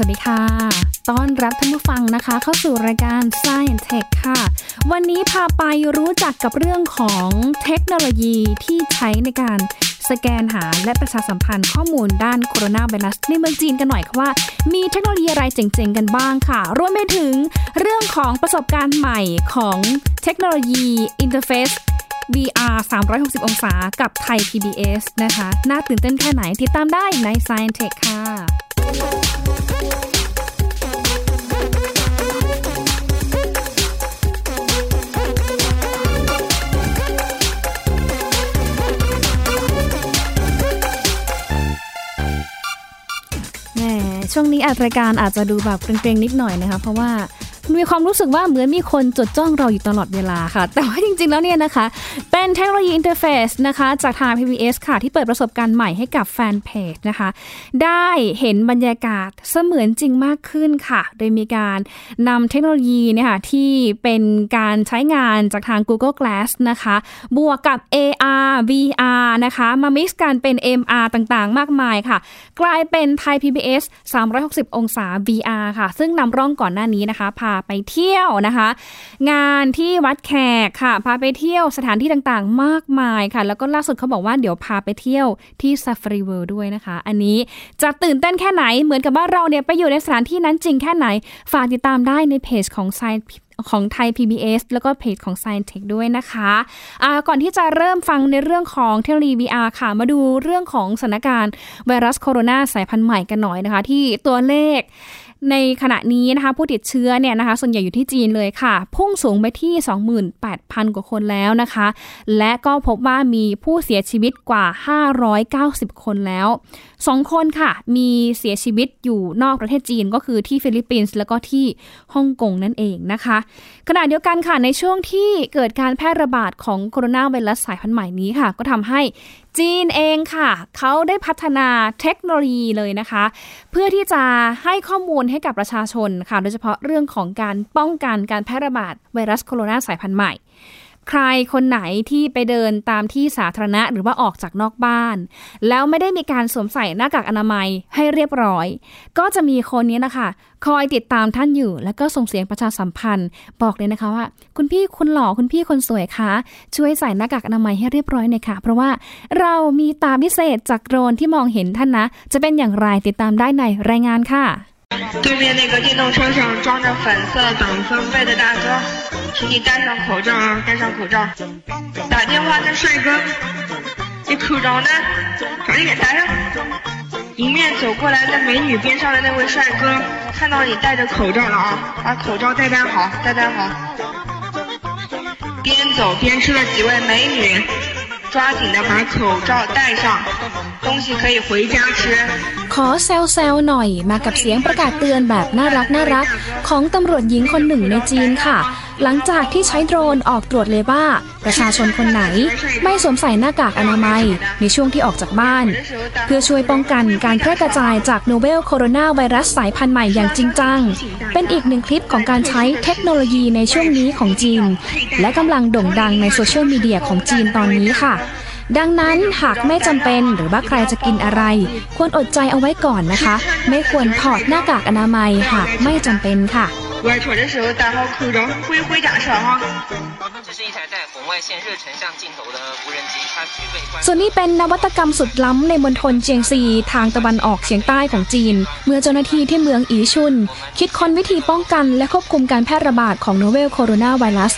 สวัสดีค่ะ ต้อนรับท่านผู้ฟังนะคะ เข้าสู่รายการ Science Tech ค่ะ วันนี้พาไปรู้จักกับเรื่องของเทคโนโลยีที่ใช้ในการสแกนหาและประชาสัมพันธ์ข้อมูลด้านโคโรนาไวรัสในเมืองจีนกันหน่อยค่ะว่า มีเทคโนโลยีอะไรเจ๋งๆ กันบ้างค่ะ รวมไปถึงเรื่องของประสบการณ์ใหม่ของเทคโนโลยี interface VR 360 องศากับไทย PBS นะคะ น่าตื่นเต้นแค่ไหนติดตามได้ใน Science Tech ค่ะ ช่วงนี้อัดรายการอาจจะดูแบบเกร็งๆนิดหน่อยนะคะ เพราะว่า มีความรู้สึกว่าเหมือนมีคนจดจ้องเราอยู่ตลอดเวลาค่ะ แต่ว่าจริงๆแล้วเนี่ยนะคะ เป็นเทคโนโลยี interface นะคะ จากทาง PBS ค่ะ ที่เปิดประสบการณ์ใหม่ให้กับแฟนเพจนะคะ ได้เห็นบรรยากาศเสมือนจริงมากขึ้นค่ะ โดยมีการนำเทคโนโลยีเนี่ยค่ะที่เป็นการใช้งานจากทาง Google Glass นะคะ บวกกับ AR VR นะคะ มา mix กันเป็น MR ต่างๆ มากมายค่ะ กลายเป็นไทย PBS 360 องศา VR ค่ะ ซึ่งนำร่องก่อนหน้านี้นะคะพาไปเที่ยวนะคะ งานที่วัดแขกค่ะ พาไปเที่ยวสถานที่ต่างๆ มากมายค่ะ แล้วก็ล่าสุดเขาบอกว่าเดี๋ยวพาไปเที่ยวที่ Safari World ด้วยนะคะ อันนี้จะตื่นเต้นแค่ไหนเหมือนกับว่าเราเนี่ยไปอยู่ในสถานที่นั้นจริงแค่ไหน ฝากติดตามได้ในเพจของ Science ของไทย PBS แล้วก็เพจของ Science Tech ด้วยนะคะะก่อนที่จะเริ่มฟังในเรื่องของเทคโนโลยี VR ค่ะ มาดูเรื่องของสถานการณ์ไวรัสโคโรนาสายพันธุ์ใหม่กันหน่อยนะคะ ที่ตัวเลข ในขณะนี้นะคะผู้ติดเชื้อเนี่ยนะคะส่วนใหญ่อยู่ที่จีนเลยค่ะ พุ่งสูงไปที่ 28,000 กว่าคนแล้วนะคะ และก็พบว่ามีผู้เสียชีวิตกว่า 590 คนแล้ว 2 คนค่ะ มีเสียชีวิตอยู่นอกประเทศจีนก็คือที่ฟิลิปปินส์แล้วก็ที่ฮ่องกงนั่นเองนะคะขณะเดียวกันค่ะในช่วงที่เกิดการแพร่ระบาดของโคโรนาไวรัสสายพันธุ์ใหม่นี้ค่ะ ก็ทำให้จีนเองค่ะ เขาได้พัฒนาเทคโนโลยีเลยนะคะ เพื่อที่จะให้ข้อมูลให้กับประชาชนค่ะ โดยเฉพาะเรื่องของการป้องกันการแพร่ระบาดไวรัสโคโรนาสายพันธุ์ใหม่ ใครคนไหนที่ไปเดินตามที่สาธารณะหรือว่าออกจากนอกบ้าน แล้วไม่ได้มีการสวมใส่หน้ากากอนามัยให้เรียบร้อย ก็จะมีคนนี้นะคะ คอยติดตามท่านอยู่ แล้วก็ส่งเสียงประชาสัมพันธ์ บอกเลยนะคะว่า คุณพี่คุณหล่อคุณพี่คนสวยคะช่วยใส่หน้ากากอนามัยให้เรียบร้อยหน่อยค่ะ เพราะว่าเรามีตาพิเศษจากโดรนที่มองเห็นท่านนะ จะเป็นอย่างไรติดตามได้ในรายงานค่ะ 对面那个电动车上装着粉色等分贝的大哥，请 你戴上口罩啊，戴上口罩。打电话的帅哥，你口罩呢？赶紧给戴上。迎面走过来的美女边上的那位帅哥，看到你戴着口罩了啊，把口罩戴戴好，戴戴好。边走边吃的几位美女，抓紧的把口罩戴上，东西可以回家吃。 ขอแซวๆหน่อยมากับเสียงประกาศเตือนแบบน่ารักน่ารักของตำรวจหญิงคนหนึ่งในจีนค่ะ หลังจากที่ใช้โดรนออกตรวจเลยว่า ประชาชนคนไหนไม่สวมใส่หน้ากากอนามัยในช่วงที่ออกจากบ้าน เพื่อช่วยป้องกันการแพร่กระจายจากโนเวลโคโรนาไวรัสสายพันธุ์ใหม่อย่างจริงจัง เป็นอีกหนึ่งคลิปของการใช้เทคโนโลยีในช่วงนี้ของจีน และกำลังโด่งดังในโซเชียลมีเดียของจีนตอนนี้ค่ะดังนั้นหากไม่จำเป็นหรือว่าใครจะกินอะไร ควรอดใจเอาไว้ก่อนนะคะ ไม่ควรถอดหน้ากากอนามัยหากไม่จำเป็นค่ะ 外出的时候戴好口罩，回回家吃哈。这是一台带红外线热成像镜头的无人机，它具备观 ส่วนนี้เป็นนวัตกรรมสุดล้ำในมณฑลเจียงซี ทางตะวันออกเฉียงใต้ของจีน เมื่อเจ้าหน้าที่ที่เมืองอีชุน คิดค้นวิธีป้องกันและควบคุมการแพร่ระบาดของโนเวลโคโรนาไวรัส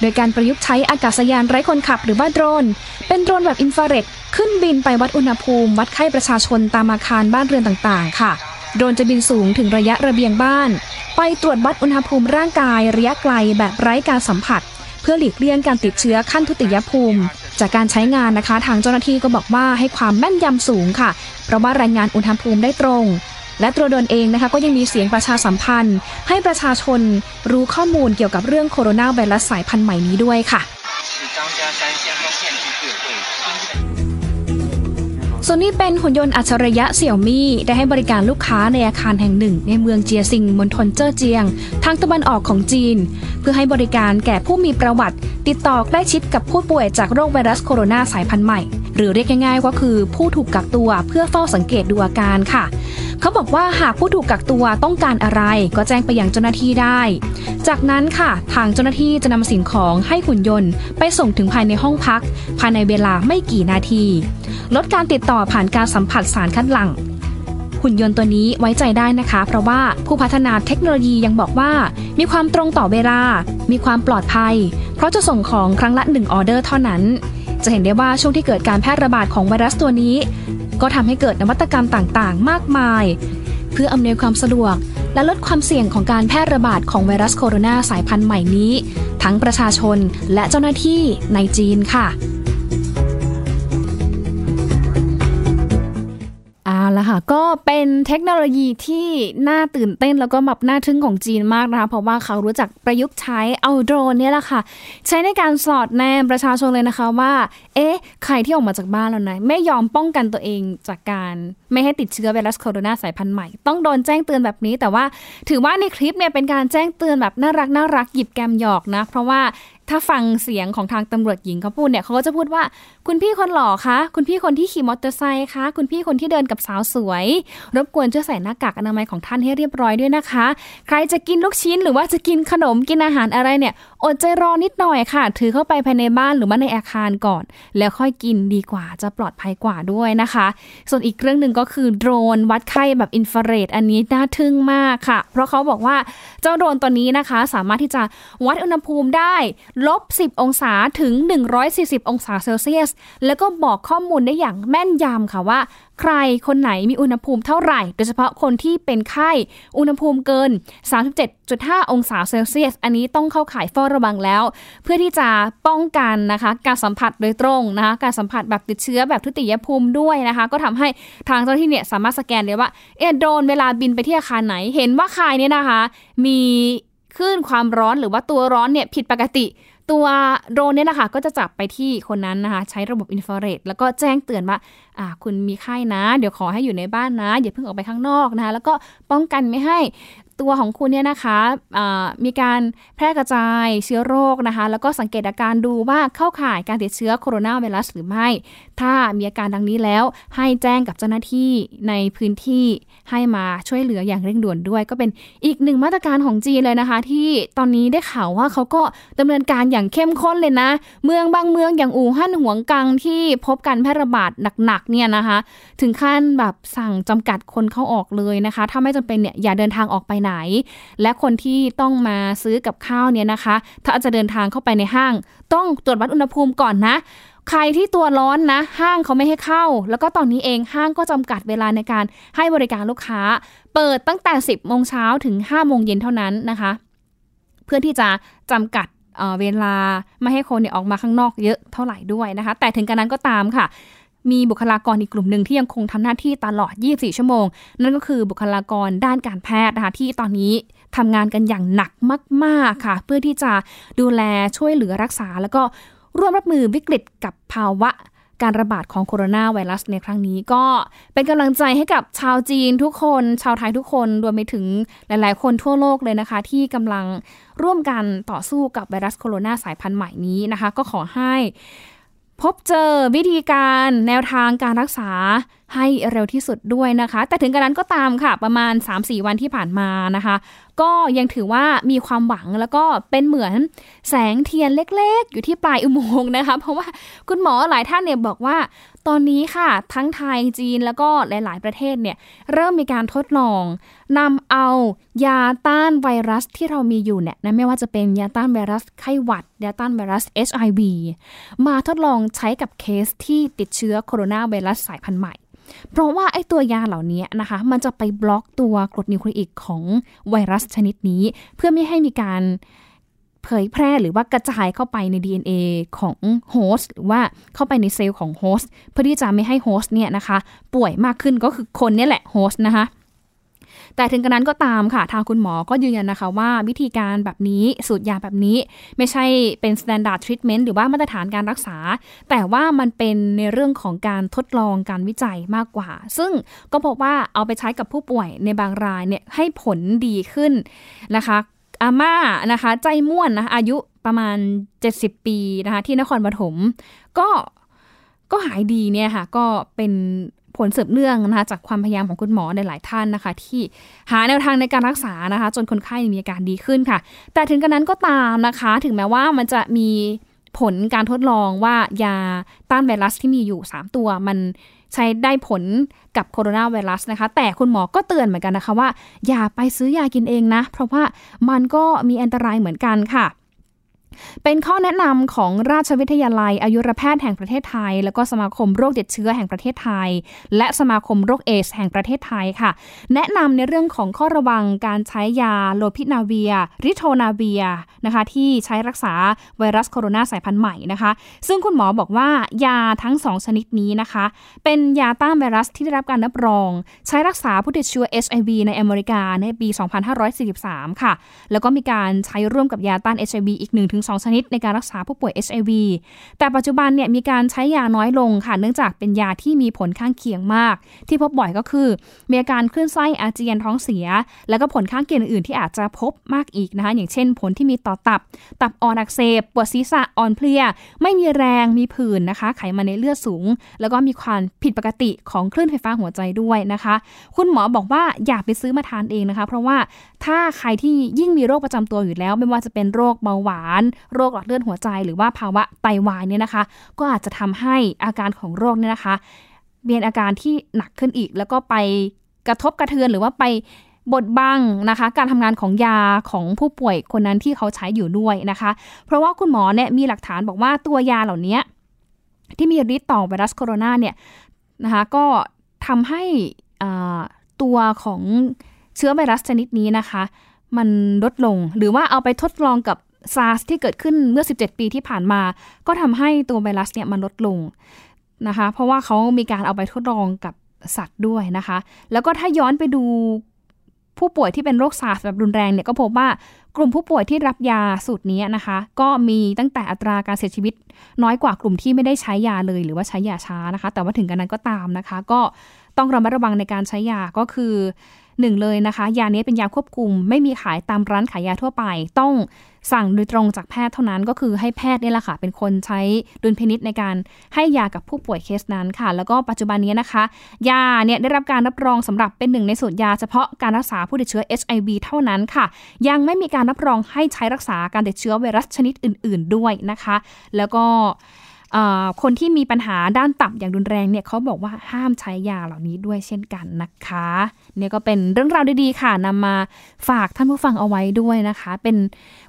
โดยการประยุกต์ใช้อากาศยานไร้คนขับหรือว่าโดรน เป็นโดรนแบบอินฟราเรดขึ้นบินไปวัดอุณหภูมิ วัดไข้ประชาชนตามอาคารบ้านเรือนต่างๆ ค่ะ โดนจะบินสูงถึงระยะระเบียงบ้าน ไปตรวจวัดอุณหภูมิร่างกายระยะไกลแบบไร้การสัมผัส เพื่อหลีกเลี่ยงการติดเชื้อขั้นทุติยภูมิ จากการใช้งานนะคะ ทางเจ้าหน้าที่ก็บอกว่าให้ความแม่นยำสูงค่ะ เพราะว่ารายงานอุณหภูมิได้ตรง และตัวโดนเองนะคะก็ยังมีเสียงประชาสัมพันธ์ ให้ประชาชนรู้ข้อมูลเกี่ยวกับเรื่องโคโรนาไวรัสสายพันธุ์ใหม่นี้ด้วยค่ะ ส่วนนี้เป็นหุ่นยนต์อัจฉริยะเสี่ยวมี่ได้ให้บริการลูกค้าในอาคารแห่งหนึ่ง ในเมืองเจียซิงมณฑลเจ้อเจียง ทางตะวันออกของจีน เพื่อให้บริการแก่ผู้มีประวัติ ติดต่อใกล้ชิดกับผู้ป่วยจากโรคไวรัสโคโรนาสายพันธุ์ใหม่ หรือเรียกง่ายๆก็คือผู้ถูกกักตัวเพื่อเฝ้าสังเกตดูอาการค่ะ เขาบอกว่าหากผู้ถูกกักตัวต้องการอะไร ก็แจ้งไปยังเจ้าหน้าที่ได้ จากนั้นค่ะ ทางเจ้าหน้าที่จะนำสิ่งของให้หุ่นยนต์ ไปส่งถึงภายในห้องพัก ภายในเวลาไม่กี่นาที ลดการติดต่อผ่านการสัมผัสสารคัดหลั่งหุ่นยนต์ตัวนี้ไว้ใจได้นะคะ เพราะว่าผู้พัฒนาเทคโนโลยียังบอกว่า มีความตรงต่อเวลา มีความปลอดภัย เพราะจะส่งของครั้งละ 1 ออเดอร์เท่านั้น จะเห็นได้ว่าช่วงที่เกิดการแพร่ระบาดของไวรัสตัวนี้ ก็ทำให้เกิดนวัตกรรมต่างๆ มากมาย เพื่ออำนวยความสะดวก และลดความเสี่ยงของการแพร่ระบาดของไวรัสโคโรนาสายพันธุ์ใหม่นี้ ทั้งประชาชนและเจ้าหน้าที่ในจีนค่ะ ละค่ะ ก็เป็นเทคโนโลยีที่น่าตื่นเต้นแล้วก็แบบน่าทึ่งของจีนมากนะคะ เพราะว่าเขารู้จักประยุกต์ใช้เอาโดรนเนี่ยแหละค่ะ ใช้ในการสอดแนมประชาชนเลยนะคะว่า เอ๊ะ ใครที่ออกมาจากบ้านแล้วนะไม่ยอมป้องกันตัวเองจากการไม่ให้ติดเชื้อไวรัสโคโรนาสายพันธุ์ใหม่ ต้องโดนแจ้งเตือนแบบนี้ แต่ว่าถือว่าในคลิปเนี่ยเป็นการแจ้งเตือนแบบน่ารักน่ารักหยิบแกมหยอกนะ เพราะว่าถ้าฟังเสียงของทางตำรวจหญิงเขาพูดเนี่ยเขาก็จะพูดว่า คุณพี่คนหล่อคะ คุณพี่คนที่ขี่มอเตอร์ไซค์คะ คุณพี่คนที่เดินกับสาวสวย รบกวนช่วยใส่หน้ากากอนามัยของท่านให้เรียบร้อยด้วยนะคะ ใครจะกินลูกชิ้นหรือว่าจะกินขนมกินอาหารอะไรเนี่ย อดใจรอนิดหน่อยค่ะ ถือเข้าไปภายในบ้านหรือว่าในอาคารก่อน แล้วค่อยกินดีกว่าจะปลอดภัยกว่าด้วยนะคะ ส่วนอีกเรื่องหนึ่งก็คือโดรนวัดไข้แบบอินฟราเรดอันนี้น่าทึ่งมากค่ะ เพราะเขาบอกว่าเจ้าโดรนตัวนี้นะคะ สามารถที่จะวัดอุณหภูมิได้ลบ 10 องศาถึง 140 องศาเซลเซียส แล้วก็บอกข้อมูลได้อย่างแม่นยำค่ะว่า ใครคนไหนมีอุณหภูมิเท่าไหร่ โดยเฉพาะคนที่เป็นไข้อุณหภูมิเกิน 37.5 องศาเซลเซียส อันนี้ต้องเข้าข่ายเฝ้าระวังแล้ว เพื่อที่จะป้องกันนะคะ การสัมผัสโดยตรงนะคะ การสัมผัสแบบติดเชื้อแบบทุติยภูมิด้วยนะคะ ก็ทำให้ทางเจ้าหน้าที่เนี่ยสามารถสแกนเลยว่าเอโดนเวลาบินไปที่อาคารไหนเห็นว่าใครเนี่ยนะคะ มีคลื่นความร้อนหรือว่าตัวร้อนเนี่ยผิดปกติ ตัวโดรนเนี่ยนะคะก็จะจับไปที่คนนั้นนะคะ ใช้ระบบอินฟราเรดแล้วก็แจ้งเตือนว่าอ่า คุณมีไข้นะ เดี๋ยวขอให้อยู่ในบ้านนะอย่าเพิ่งออกไปข้างนอกนะคะ แล้วก็ป้องกันไม่ให้ ตัวของคุณเนี่ยนะคะมีการแพร่กระจายเชื้อโรคนะคะ แล้วก็สังเกตอาการดูว่าเข้าข่ายการติดเชื้อโคโรนาไวรัสหรือไม่ ถ้ามีอาการดังนี้แล้วให้แจ้งกับเจ้าหน้าที่ในพื้นที่ให้มาช่วยเหลืออย่างเร่งด่วนด้วย ก็เป็นอีกหนึ่งมาตรการของจีนเลยนะคะ ที่ตอนนี้ได้ข่าวว่าเขาก็ดำเนินการอย่างเข้มข้นเลยนะ เมืองบางเมืองอย่างอู่ฮั่นหวงกังที่พบการแพร่ระบาดหนักๆเนี่ยนะคะ ถึงขั้นแบบสั่งจำกัดคนเข้าออกเลยนะคะ ถ้าไม่จำเป็นเนี่ยอย่าเดินทางออกไปไหน และคนที่ต้องมาซื้อกับข้าวเนี่ยนะคะ ถ้าจะเดินทางเข้าไปในห้าง ต้องตรวจวัดอุณหภูมิก่อนนะใครที่ตัวร้อนนะ ห้างเขาไม่ให้เข้า แล้วก็ตอนนี้เองห้างก็จำกัดเวลาในการให้บริการลูกค้า เปิดตั้งแต่ 10โมงเช้าถึง5โมงเย็นเท่านั้นนะคะ เพื่อที่จะจำกัดเวลาไม่ให้คนเนี่ยออกมาข้างนอกเยอะเท่าไหร่ด้วยนะคะ แต่ถึงกระนั้นก็ตามค่ะ มีบุคลากรอีกกลุ่มหนึ่งที่ยังคงทำหน้าที่ตลอด 24 ชั่วโมง นั่นก็คือบุคลากรด้านการแพทย์นะคะที่ตอนนี้ทำงานกันอย่างหนักมาก ๆ ค่ะ เพื่อที่จะดูแลช่วยเหลือรักษา แล้วก็ร่วมรับมือวิกฤตกับภาวะการระบาดของโคโรนาไวรัสในครั้งนี้ก็เป็นกำลังใจให้กับชาวจีนทุกคน ชาวไทยทุกคนรวมไปถึงหลาย ๆ คนทั่วโลกเลยนะคะ ที่กำลังร่วมกันต่อสู้กับไวรัสโคโรนาสายพันธุ์ใหม่นี้นะคะ ก็ขอให้ พบเจอวิธีการแนวทางการรักษาให้เร็วที่สุดด้วยนะคะ แต่ถึงกระนั้นก็ตามค่ะ ประมาณ 3-4 วันที่ผ่านมานะคะ ก็ยังถือว่ามีความหวังแล้วก็เป็นเหมือนแสงเทียนเล็กๆ อยู่ที่ปลายอุโมงค์นะคะ เพราะว่าคุณหมอหลายท่านเนี่ยบอกว่า ตอนนี้ค่ะ ทั้งไทยจีนแล้วก็หลาย ๆ ประเทศเนี่ยเริ่มมีการทดลองนำเอายาต้านไวรัสที่เรามีอยู่เนี่ยนะไม่ว่าจะเป็นยาต้านไวรัสไข้หวัด ยาต้านไวรัส HIV มาทดลองใช้กับเคสที่ติดเชื้อโคโรนาไวรัสสายพันธุ์ใหม่เพราะว่าไอ้ตัวยาเหล่านี้นะคะ มันจะไปบล็อกตัวกรดนิวคลีอิกของไวรัสชนิดนี้ เพื่อไม่ให้มีการ เผยแพร่หรือว่ากระจายเข้าไปใน DNA ของ host หรือว่าเข้าไปในเซลล์ของ host เพื่อที่จะไม่ให้ host เนี่ยนะคะ ป่วยมากขึ้นก็คือคนนี่แหละ host นะคะแต่ถึงกระนั้นก็ตามค่ะ ทางคุณหมอก็ยืนยันนะคะว่าวิธีการแบบนี้สูตรยาแบบนี้ ไม่ใช่เป็น standard treatment หรือว่ามาตรฐานการรักษา แต่ว่ามันเป็นในเรื่องของการทดลองการวิจัยมากกว่า ซึ่งก็พบว่าเอาไปใช้กับผู้ป่วยในบางรายเนี่ยให้ผลดีขึ้นนะคะ อาม่านะคะ ใจม่วนนะอายุประมาณ 70 ปีนะคะที่นครปฐมก็ก็หายดีเนี่ยค่ะ ก็เป็นผลสืบเนื่องนะคะจากความพยายามของคุณหมอในหลายท่านนะคะ ที่หาแนวทางในการรักษานะคะ จนคนไข้มีอาการดีขึ้นค่ะ แต่ถึงกระนั้นก็ตามนะคะ ถึงแม้ว่ามันจะมีผลการทดลองว่ายาต้านไวรัสที่มีอยู่ 3 ตัวมัน ใช้ได้ผลกับโคโรนาไวรัสนะคะ แต่คุณหมอก็เตือนเหมือนกันนะคะว่า อย่าไปซื้อยากินเองนะ เพราะว่ามันก็มีอันตรายเหมือนกันค่ะ เป็นข้อแนะนำของราชวิทยาลัย อายุรแพทย์แห่งประเทศไทย แล้วก็สมาคมโรคติดเชื้อแห่งประเทศไทย และสมาคมโรคเอสแห่งประเทศไทยค่ะ แนะนำในเรื่องของข้อระวังการใช้ยาโลพินาเวีย ริโทนาเวียนะคะที่ใช้รักษาไวรัสโคโรนาสายพันธุ์ใหม่นะคะ ซึ่งคุณหมอบอกว่ายาทั้ง 2 ชนิดนี้นะคะ เป็นยาต้านไวรัสที่ได้รับการรับรอง ใช้รักษาผู้ติดเชื้อ HIV ในอเมริกาในปี 2543 ค่ะ แล้วก็มีการใช้ร่วมกับยาต้าน HIV อีก1-2ชนิดในการรักษาผู้ป่วย HIV แต่ปัจจุบันเนี่ยมีการใช้ยาน้อยลงค่ะ เนื่องจากเป็นยาที่มีผลข้างเคียงมาก ที่พบบ่อยก็คือมีอาการคลื่นไส้อาเจียนท้องเสีย แล้วก็ผลข้างเคียงอื่นที่อาจจะพบมากอีกนะคะอย่างเช่น ผลที่มีต่อตับ ตับอ่อนอักเสบปวดศีรษะอ่อนเพลีย ไม่มีแรงมีผื่นนะคะ ไขมันในเลือดสูง แล้วก็มีความผิดปกติของคลื่นไฟฟ้าหัวใจด้วยนะคะ คุณหมอบอกว่าอย่าไปซื้อมาทานเองนะคะ เพราะว่าถ้าใครที่ยิ่งมีโรคประจำตัวอยู่แล้ว ไม่ว่าจะเป็นโรคเบาหวานโรคหลอดเลือดหัวใจหรือว่าภาวะไตวายเนี่ยนะคะ ก็อาจจะทำให้อาการของโรคเนี่ยนะคะเมียนอาการที่หนักขึ้นอีก แล้วก็ไปกระทบกระเทือนหรือว่าไปบดบังนะคะ การทำงานของยาของผู้ป่วยคนนั้นที่เขาใช้อยู่ด้วยนะคะ เพราะว่าคุณหมอเนี่ยมีหลักฐานบอกว่าตัวยาเหล่านี้ที่มีฤทธิ์ต่อไวรัสโคโรนาเนี่ยนะคะก็ทำให้ตัวของเชื้อไวรัสชนิดนี้นะคะ มันลดลงหรือว่าเอาไปทดลองกับ ซาร์สที่เกิดขึ้นเมื่อ 17 ปีที่ผ่านมา ก็ทำให้ตัวไวรัสเนี่ยมันลดลงนะคะ เพราะว่าเขามีการเอาไปทดลองกับสัตว์ด้วยนะคะ แล้วก็ถ้าย้อนไปดูผู้ป่วยที่เป็นโรคซาร์สแบบรุนแรงเนี่ยก็พบว่ากลุ่มผู้ป่วยที่รับยาสูตรนี้นะคะ ก็มีตั้งแต่อัตราการเสียชีวิต น้อยกว่ากลุ่มที่ไม่ได้ใช้ยาเลยหรือว่าใช้ยาช้านะคะ แต่ว่าถึงกระนั้นก็ตามนะคะ ก็ต้องระมัดระวังในการใช้ยาก็คือ หนึ่งเลยนะคะ ยานี้เป็นยาควบคุม ไม่มีขายตามร้านขายยาทั่วไป ต้องสั่งโดยตรงจากแพทย์เท่านั้นก็คือให้แพทย์นี่แหละค่ะ เป็นคนใช้ดุลพินิษในการให้ยากับผู้ป่วยเคสนั้นค่ะ แล้วก็ปัจจุบันนี้นะคะ ยาเนี่ยได้รับการรับรองสำหรับเป็นหนึ่งในสูตรยาเฉพาะการรักษาผู้ติดเชื้อ HIV เท่านั้นค่ะ ยังไม่มีการรับรองให้ใช้รักษาการติดเชื้อไวรัสชนิดอื่น ๆ ด้วยนะคะ แล้วก็ คนที่มีปัญหาด้านตับอย่างรุนแรงเนี่ยเขาบอกว่าห้ามใช้ยาเหล่านี้ด้วยเช่นกันนะคะเนี่ยก็เป็นเรื่องราวดีๆค่ะนำมาฝากท่านผู้ฟังเอาไว้ด้วยนะคะ เป็น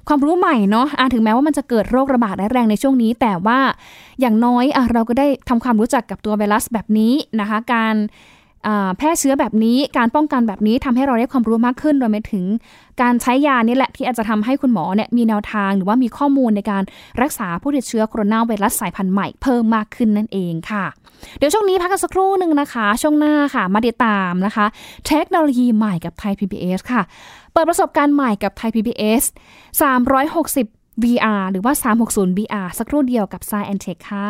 ความรู้ใหม่เนาะะถึงแม้ว่ามันจะเกิดโรคระบาดแรงในช่วงนี้ แต่ว่าอย่างน้อยอเราก็ได้ทำความรู้จักกับตัวไวรัสแบบนี้นะคะ การ แพร่เชื้อแบบนี้การป้องกันแบบนี้ทำให้เราได้ความรู้มากขึ้นรวมไปถึง การใช้ยานี่แหละที่อาจจะทำให้คุณหมอเนี่ยมีแนวทางหรือว่ามีข้อมูลในการรักษาผู้ติดเชื้อโคโรนาไวรัสสายพันธุ์ใหม่เพิ่มมากขึ้นนั่นเองค่ะ เดี๋ยวช่วงนี้พักกันสักครู่หนึ่งนะคะ ช่วงหน้าค่ะ มาติดตามนะคะ เทคโนโลยีใหม่กับไทย PBS ค่ะ เปิดประสบการณ์ใหม่กับไทย PBS 360 VR หรือว่า 360 VR สักครู่เดียวกับ s ซ e n t e c h ค่ะ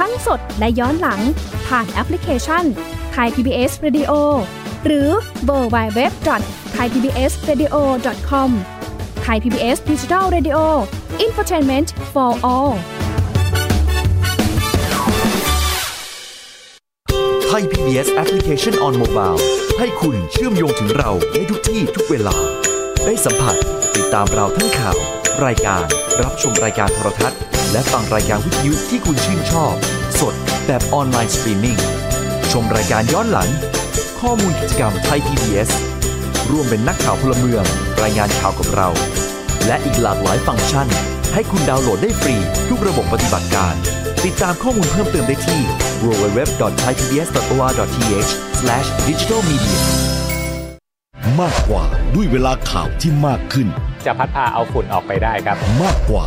ทั้งสดและย้อนหลังผ่านแอปพลิเคชัน Thai PBS Radio หรือ www.thaipbsradio.com Thai PBS Digital Radio Infotainment for all Thai PBS Application on Mobile ให้คุณเชื่อมโยงถึงเราในทุกที่ทุกเวลา ได้สัมผัสติดตามเราทั้งข่าว รายการรับชมรายการโทรทัศน์ และฟังรายการวิทยุที่คุณชื่นชอบ สดแบบ online streaming ชมรายการย้อนหลัง ข้อมูลกิจกรรมไทย PBS ร่วมเป็นนักข่าวพลเมือง รายงานข่าวกับเรา และอีกหลากหลายฟังก์ชัน ให้คุณดาวน์โหลดได้ฟรี ทุกระบบปฏิบัติการ ติดตามข้อมูลเพิ่มเติมได้ที่ www.thaipbs.or.th/digitalmedia มากกว่าด้วยเวลาข่าวที่มากขึ้น จะพัดพาเอาฝุ่นออกไปได้ครับ มากกว่า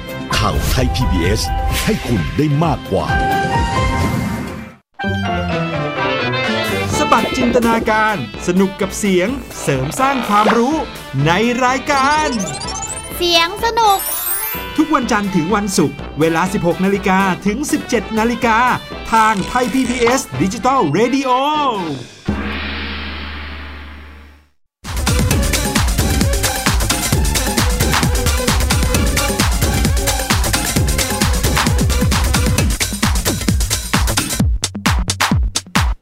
ข่าวไทย PBS ให้คุณได้มากกว่า สบัดจินตนาการ สนุกกับเสียง เสริมสร้างความรู้ในรายการ เสียงสนุก ทุกวันจันทร์ถึงวันศุกร์ เวลา 16 นาฬิกาถึง 17 นาฬิกา ทางไทย PBS ดิจิตอล Radio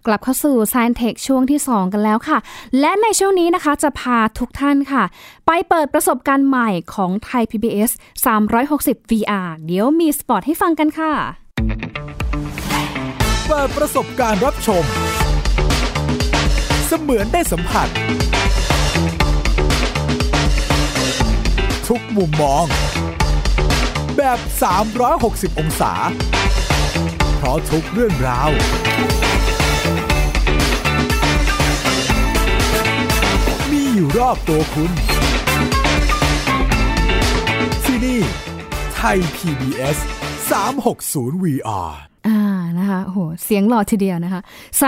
กลับเข้าสู่ Science Tech ช่วงที่ 2 กันแล้วค่ะ และในช่วงนี้นะคะจะพาทุกท่านค่ะ ไปเปิดประสบการณ์ใหม่ของไทย PBS 360 VR เดี๋ยวมีสปอตให้ฟังกันค่ะ เปิดประสบการณ์รับชม เสมือนได้สัมผัส ทุกมุมมอง แบบ 360 องศาเพราะทุกเรื่องราว อยู่รอบตัวคุณ ที่นี่ Thai PBS 360 VR นะคะโหเสียงหล่อทีเดียวนะคะ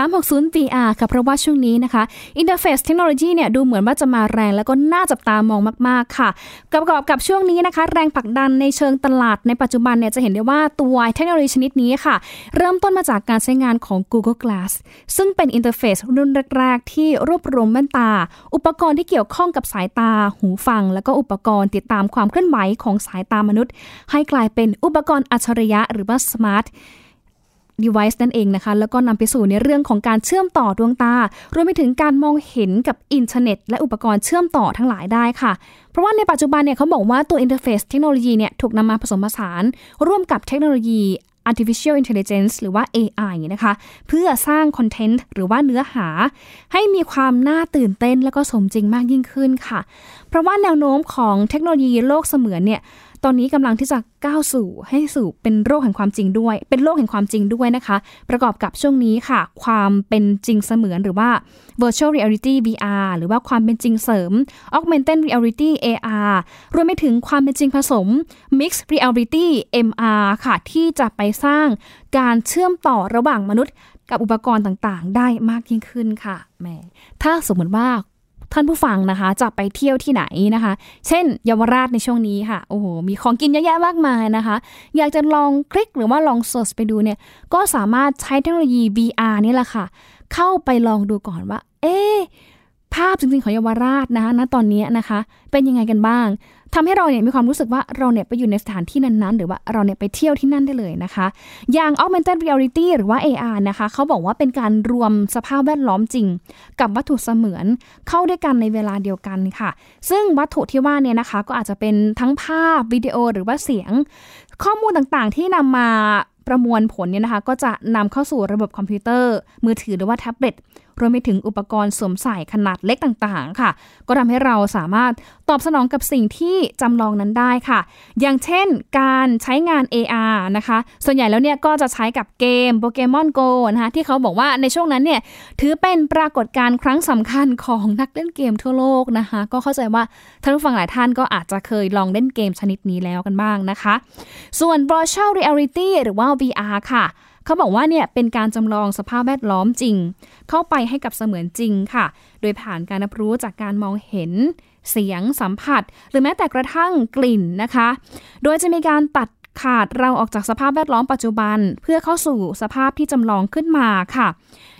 360 VR ค่ะ เพราะว่าช่วงนี้นะคะ interface technology เนี่ยดูเหมือนว่าจะมาแรงแล้วก็น่าจับตามองมาก ๆ ค่ะประกอบกับช่วงนี้นะคะ แรงผลักดันในเชิงตลาดในปัจจุบันเนี่ยจะเห็นได้ว่าตัวเทคโนโลยีชนิดนี้ค่ะ เริ่มต้นมาจากการใช้งานของ Google Glass ซึ่งเป็น interface รุ่นแรก ๆ ที่รวบรวมแว่นตา อุปกรณ์ที่เกี่ยวข้องกับสายตา หูฟัง แล้วก็อุปกรณ์ติดตามความเคลื่อนไหวของสายตามนุษย์ ให้กลายเป็นอุปกรณ์อัจฉริยะหรือว่า smart device นั่นเองนะคะ แล้วก็นำไปสู่ในเรื่องของการเชื่อมต่อดวงตา รวมไปถึงการมองเห็นกับอินเทอร์เน็ต และอุปกรณ์เชื่อมต่อทั้งหลายได้ค่ะ เพราะว่าในปัจจุบันเนี่ยเขาบอกว่าตัว interface technology เนี่ยถูกนำมาผสมผสาน ร่วมกับเทคโนโลยี artificial intelligence หรือว่า AI นะคะ เพื่อสร้างคอนเทนต์หรือว่าเนื้อหา ให้มีความน่าตื่นเต้น และก็สมจริงมากยิ่งขึ้นค่ะ เพราะว่าแนวโน้มของเทคโนโลยีโลกเสมือนเนี่ย ตอนนี้กำลังที่จะก้าวสู่ให้สู่เป็นโลกแห่งความจริงด้วย เป็นโลกแห่งความจริงด้วยนะคะ ประกอบกับช่วงนี้ค่ะ ความเป็นจริงเสมือนหรือว่า virtual reality VR หรือว่าความเป็นจริงเสริม augmented reality AR รวมไปถึงความเป็นจริงผสม mixed reality MR ค่ะ ที่จะไปสร้างการเชื่อมต่อระหว่างมนุษย์กับอุปกรณ์ต่างๆ ได้มากยิ่งขึ้นค่ะแหมถ้าสมมติว่า ท่านผู้ฟังนะคะ จะไปเที่ยวที่ไหนนะคะ เช่นเยาวราชในช่วงนี้ค่ะ โอ้โห มีของกินเยอะแยะมากมายนะคะ อยากจะลองคลิกหรือว่าลองเสิร์ชไปดูเนี่ย ก็สามารถใช้เทคโนโลยี VR นี่แหละค่ะ เข้าไปลองดูก่อนว่า เอ๊ภาพจริงๆของเยาวราชนะคะณตอนนี้นะคะ เป็นยังไงกันบ้าง ทำให้เราเนี่ยมีความรู้สึกว่าเราเนี่ยไปอยู่ในสถานที่นั้นๆ หรือว่าเราเนี่ยไปเที่ยวที่นั่นได้เลยนะคะ อย่าง augmented reality หรือว่า AR นะคะเขาบอกว่าเป็นการรวมสภาพแวดล้อมจริง กับวัตถุเสมือนเข้าด้วยกันในเวลาเดียวกันค่ะ ซึ่งวัตถุที่ว่าเนี่ยนะคะ ก็อาจจะเป็นทั้งภาพวิดีโอหรือว่าเสียง ข้อมูลต่างๆที่นำมาประมวลผลเนี่ยนะคะ ก็จะนำเข้าสู่ระบบคอมพิวเตอร์ มือถือหรือว่าแท็บเล็ต รวมไปถึงอุปกรณ์สวมใส่ขนาดเล็กต่างๆ ค่ะ ก็ทำให้เราสามารถตอบสนองกับสิ่งที่จำลองนั้นได้ค่ะ อย่างเช่นการใช้งาน AR นะคะ ส่วนใหญ่แล้วเนี่ยก็จะใช้กับเกมโปเกมอนโกนะคะที่เขาบอกว่าในช่วงนั้นเนี่ยถือเป็นปรากฏการณ์ครั้งสำคัญของนักเล่นเกมทั่วโลกนะคะ ก็เข้าใจว่าท่านผู้ฟังหลายท่านก็อาจจะเคยลองเล่นเกมชนิดนี้แล้วกันบ้างนะคะ ส่วน virtual reality หรือว่า VR ค่ะ เขาบอกว่าเนี่ยเป็นการจำลองสภาพแวดล้อมจริง เข้าไปให้กับเสมือนจริงค่ะ โดยผ่านการรับรู้จากการมองเห็น เสียงสัมผัส หรือแม้แต่กระทั่งกลิ่นนะคะ โดยจะมีการตัดขาดเราออกจากสภาพแวดล้อมปัจจุบัน เพื่อเข้าสู่สภาพที่จำลองขึ้นมาค่ะ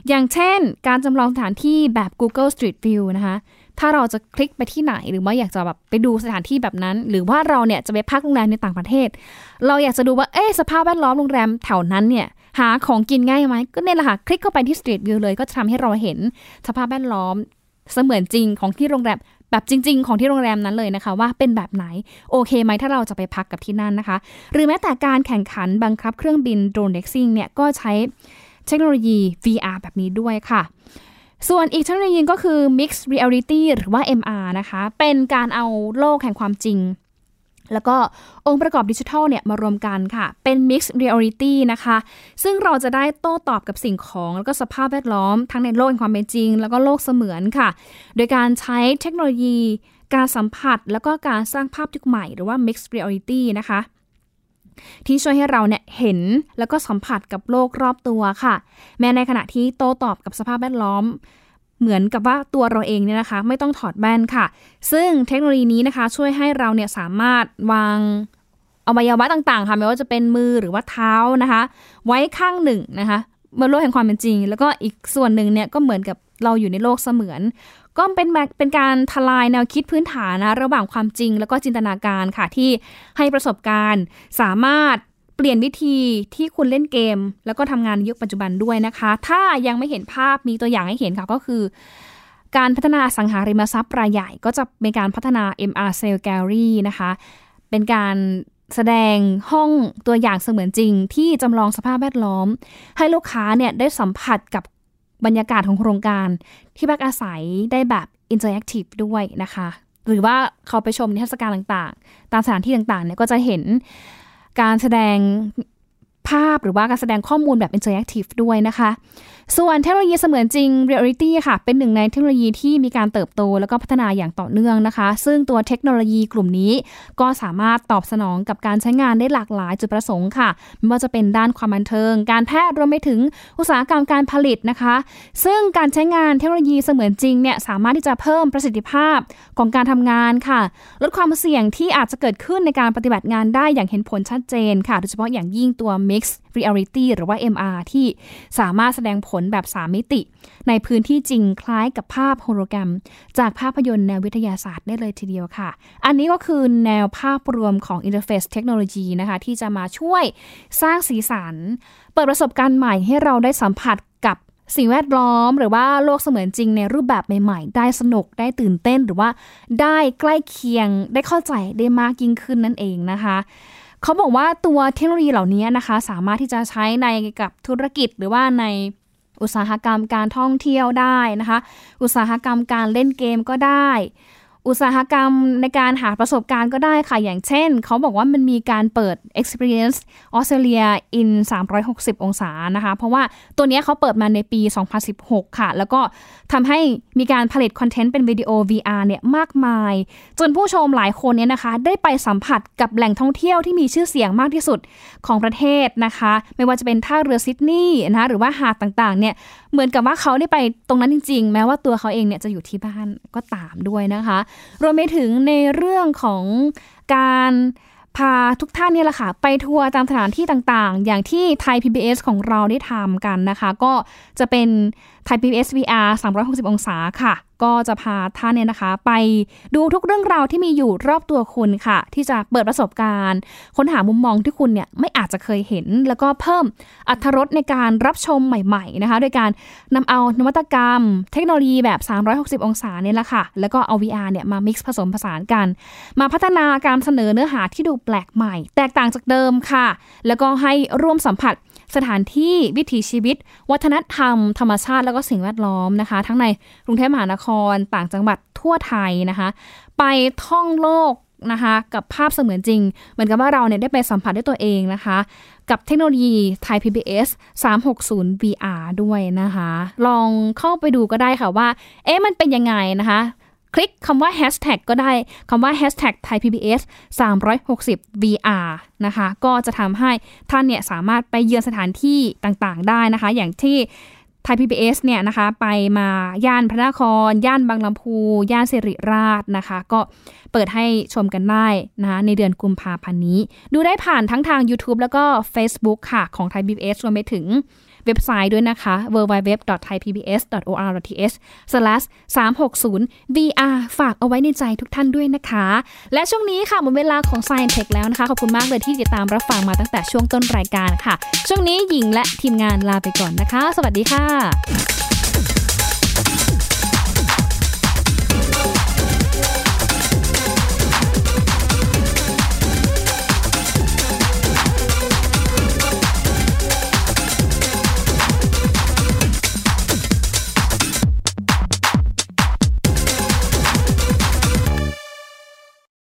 อย่างเช่น การจำลองสถานที่แบบ Google Street View นะคะถ้าเราจะคลิกไปที่ไหนหรือว่าอยากจะแบบไปดูสถานที่แบบนั้น หรือว่าเราเนี่ยจะไปพักโรงแรมในต่างประเทศ เราอยากจะดูว่าเอ๊สภาพแวดล้อมโรงแรมแถวนั้นเนี่ย หาของกินง่ายไหมก็เนี่ยแหละค่ะคลิกเข้าไปที่ Street View เลยก็จะทำให้เราเห็นสภาพแวดล้อมเสมือนจริงของที่โรงแรมแบบจริง ๆ ของที่โรงแรมนั้นเลยนะคะ ว่าเป็นแบบไหนโอเคไหมถ้าเราจะไปพักกับที่นั่นนะคะ หรือแม้แต่การแข่งขันบังคับเครื่องบินโดรนเด็กซิ่งเนี่ยก็ใช้เทคโนโลยี VR แบบนี้ด้วยค่ะ ส่วนอีกเทคโนโลยีก็คือ Mixed Reality หรือว่า MR นะคะ เป็นการเอาโลกแห่งความจริง แล้วก็องค์ประกอบดิจิทัลเนี่ยมารวมกันค่ะ เป็น Mixed Reality นะคะ ซึ่งเราจะได้โต้ตอบกับสิ่งของ แล้วก็สภาพแวดล้อม ทั้งในโลกแห่งความเป็นจริง แล้วก็โลกเสมือนค่ะ โดยการใช้เทคโนโลยี การสัมผัส แล้วก็การสร้างภาพยุคใหม่หรือว่า Mixed Reality นะคะ ที่ช่วยให้เราเนี่ยเห็นแล้วก็สัมผัสกับโลกรอบตัวค่ะ แม้ในขณะที่โต้ตอบกับสภาพแวดล้อม เหมือนกับว่าตัวเราเองเนี่ยนะคะ ไม่ต้องถอดแว่นค่ะ ซึ่งเทคโนโลยีนี้นะคะ ช่วยให้เราเนี่ยสามารถวางอวัยวะต่างๆ ค่ะไม่ว่าจะเป็นมือหรือว่าเท้านะคะ ไว้ข้างหนึ่งนะคะบนโลกแห่งความเป็นจริง แล้วก็อีกส่วนหนึ่งเนี่ยก็เหมือนกับเราอยู่ในโลกเสมือน ก็เป็นแบบเป็นการทลายแนวคิดพื้นฐานนะระหว่างความจริง แล้วก็จินตนาการค่ะที่ให้ประสบการณ์ สามารถ เปลี่ยนวิธีที่คุณเล่นเกม แล้วก็ทำงานในยุคปัจจุบันด้วยนะคะ ถ้ายังไม่เห็นภาพมีตัวอย่างให้เห็นค่ะก็คือ การพัฒนาอสังหาริมทรัพย์รายใหญ่ ก็จะเป็นการพัฒนา MR Sale Gallery นะคะ เป็นการแสดงห้องตัวอย่างเสมือนจริง ที่จำลองสภาพแวดล้อม ให้ลูกค้าเนี่ยได้สัมผัสกับบรรยากาศของโครงการ ที่พักอาศัยได้แบบอินเ r อร์แอคทีฟด้วยนะคะ หรือว่าเขาไปชมนิทรรศการต่างๆ ตามสถานที่ต่างๆเนี่ยก็จะเห็น การแสดง ภาพหรือว่าการแสดงข้อมูลแบบอินเ r อร์แอคทีฟด้วยนะคะ ส่วนเทคโนโลยีเสมือนจริง Reality ค่ะ เป็นหนึ่งในเทคโนโลยีที่มีการเติบโตแล้วก็พัฒนาอย่างต่อเนื่องนะคะ ซึ่งตัวเทคโนโลยีกลุ่มนี้ ก็สามารถตอบสนองกับการใช้งานได้หลากหลายจุดประสงค์ค่ะ ไม่ว่าจะเป็นด้านความบันเทิง การแพทย์รวมไปถึงอุตสาหกรรมการผลิตนะคะ ซึ่งการใช้งานเทคโนโลยีเสมือนจริงเนี่ยสามารถที่จะเพิ่มประสิทธิภาพของการทำงานค่ะ ลดความเสี่ยงที่อาจจะเกิดขึ้นในการปฏิบัติงานได้อย่างเห็นผลชัดเจนค่ะ โดยเฉพาะอย่างยิ่งตัว Mix Reality หรือว่า MR ที่สามารถแสดงผลแบบ 3 มิติ ในพื้นที่จริงคล้ายกับภาพโฮโลแกรม จากภาพยนตร์แนววิทยาศาสตร์ได้เลยทีเดียวค่ะ อันนี้ก็คือแนวภาพรวมของ Interface Technology นะคะ ที่จะมาช่วยสร้างสีสัน เปิดประสบการณ์ใหม่ให้เราได้สัมผัสกับสิ่งแวดล้อมหรือว่าโลกเสมือนจริงในรูปแบบใหม่ ๆ ได้สนุกได้ตื่นเต้นหรือว่าได้ใกล้เคียงได้เข้าใจได้มากยิ่งขึ้นนั่นเองนะคะ เขาบอกว่าตัวเทคโนโลยีเหล่านี้นะคะ สามารถที่จะใช้ในกับธุรกิจหรือว่าในอุตสาหกรรมการท่องเที่ยวได้นะคะ อุตสาหกรรมการเล่นเกมก็ได้ อุตสาหกรรมในการหาประสบการณ์ก็ได้ค่ะ อย่างเช่น เขาบอกว่ามันมีการเปิด Experience Australia in 360 องศานะคะ เพราะว่าตัวนี้เขาเปิดมาในปี 2016 ค่ะ แล้วก็ทำให้มีการผลิตคอนเทนต์เป็นวิดีโอ VR เนี่ยมากมาย จนผู้ชมหลายคนเนี่ยนะคะ ได้ไปสัมผัสกับแหล่งท่องเที่ยวที่มีชื่อเสียงมากที่สุดของประเทศนะคะ ไม่ว่าจะเป็นท่าเรือซิดนีย์นะคะหรือว่าหาดต่างๆเนี่ย เหมือนกับว่าเขาได้ไปตรงนั้นจริง ๆ แม้ว่าตัวเขาเองเนี่ยจะอยู่ที่บ้านก็ตามด้วยนะคะ รวมไปถึงในเรื่องของการพาทุกท่านเนี่ยแหละค่ะ ไปทัวร์ตามสถานที่ต่างๆ อย่างที่ไทย PBS ของเราได้ทำกันนะคะ ก็จะเป็นไทย PBS VR 360 องศาค่ะ ก็จะพาท่านเนี่ยนะคะ ไปดูทุกเรื่องราวที่มีอยู่รอบตัวคุณค่ะ ที่จะเปิดประสบการณ์ ค้นหามุมมองที่คุณเนี่ยไม่อาจจะเคยเห็น แล้วก็เพิ่มอัตรสในการรับชมใหม่ๆนะคะ โดยการนำเอานวัตกรรม เทคโนโลยีแบบ 360 องศาเนี่ยแหละค่ะ แล้วก็เอา VR เนี่ยมา mix ผสมผสานกัน มาพัฒนาการเสนอเนื้อหาที่ดูแปลกใหม่ แตกต่างจากเดิมค่ะ แล้วก็ให้ร่วมสัมผัส สถานที่วิถีชีวิต วัฒนธรรม ธรรมชาติแล้วก็สิ่งแวดล้อมนะคะ ทั้งในกรุงเทพมหานครต่างจังหวัดทั่วไทยนะคะ ไปท่องโลกนะคะกับภาพเสมือนจริง เหมือนกับว่าเราเนี่ยได้ไปสัมผัสด้วยตัวเองนะคะ กับเทคโนโลยีไทย PBS 360 VR ด้วยนะคะ ลองเข้าไปดูก็ได้ค่ะว่า เอ๊ะมันเป็นยังไงนะคะ คลิกคำว่า hashtag ก็ได้คำว่า hashtag Thai PBS 360 VR นะคะ ก็จะทำให้ท่านเนี่ยสามารถไปเยือนสถานที่ต่างๆ ได้นะคะ อย่างที่ไทย PBS เนี่ยนะคะไปมาย่านพระนคร ย่านบางลำพู ย่านสิริราชนะคะ ก็เปิดให้ชมกันได้นะะในเดือนกุมภาพันธ์นี้ ดูได้ผ่านทั้งทาง YouTube แล้วก็ Facebook ค่ะ ของไทย PBS รวมไปถึง เว็บไซต์ด้วยนะคะ www.thaipbs.or.th/360 VR ฝากเอาไว้ในใจทุกท่านด้วยนะคะ และช่วงนี้ค่ะหมดเวลาของ Science Tech แล้วนะคะ ขอบคุณมากเลยที่ติดตามรับฟังมาตั้งแต่ช่วงต้นรายการค่ะ ช่วงนี้หญิงและทีมงานลาไปก่อนนะคะ สวัสดีค่ะ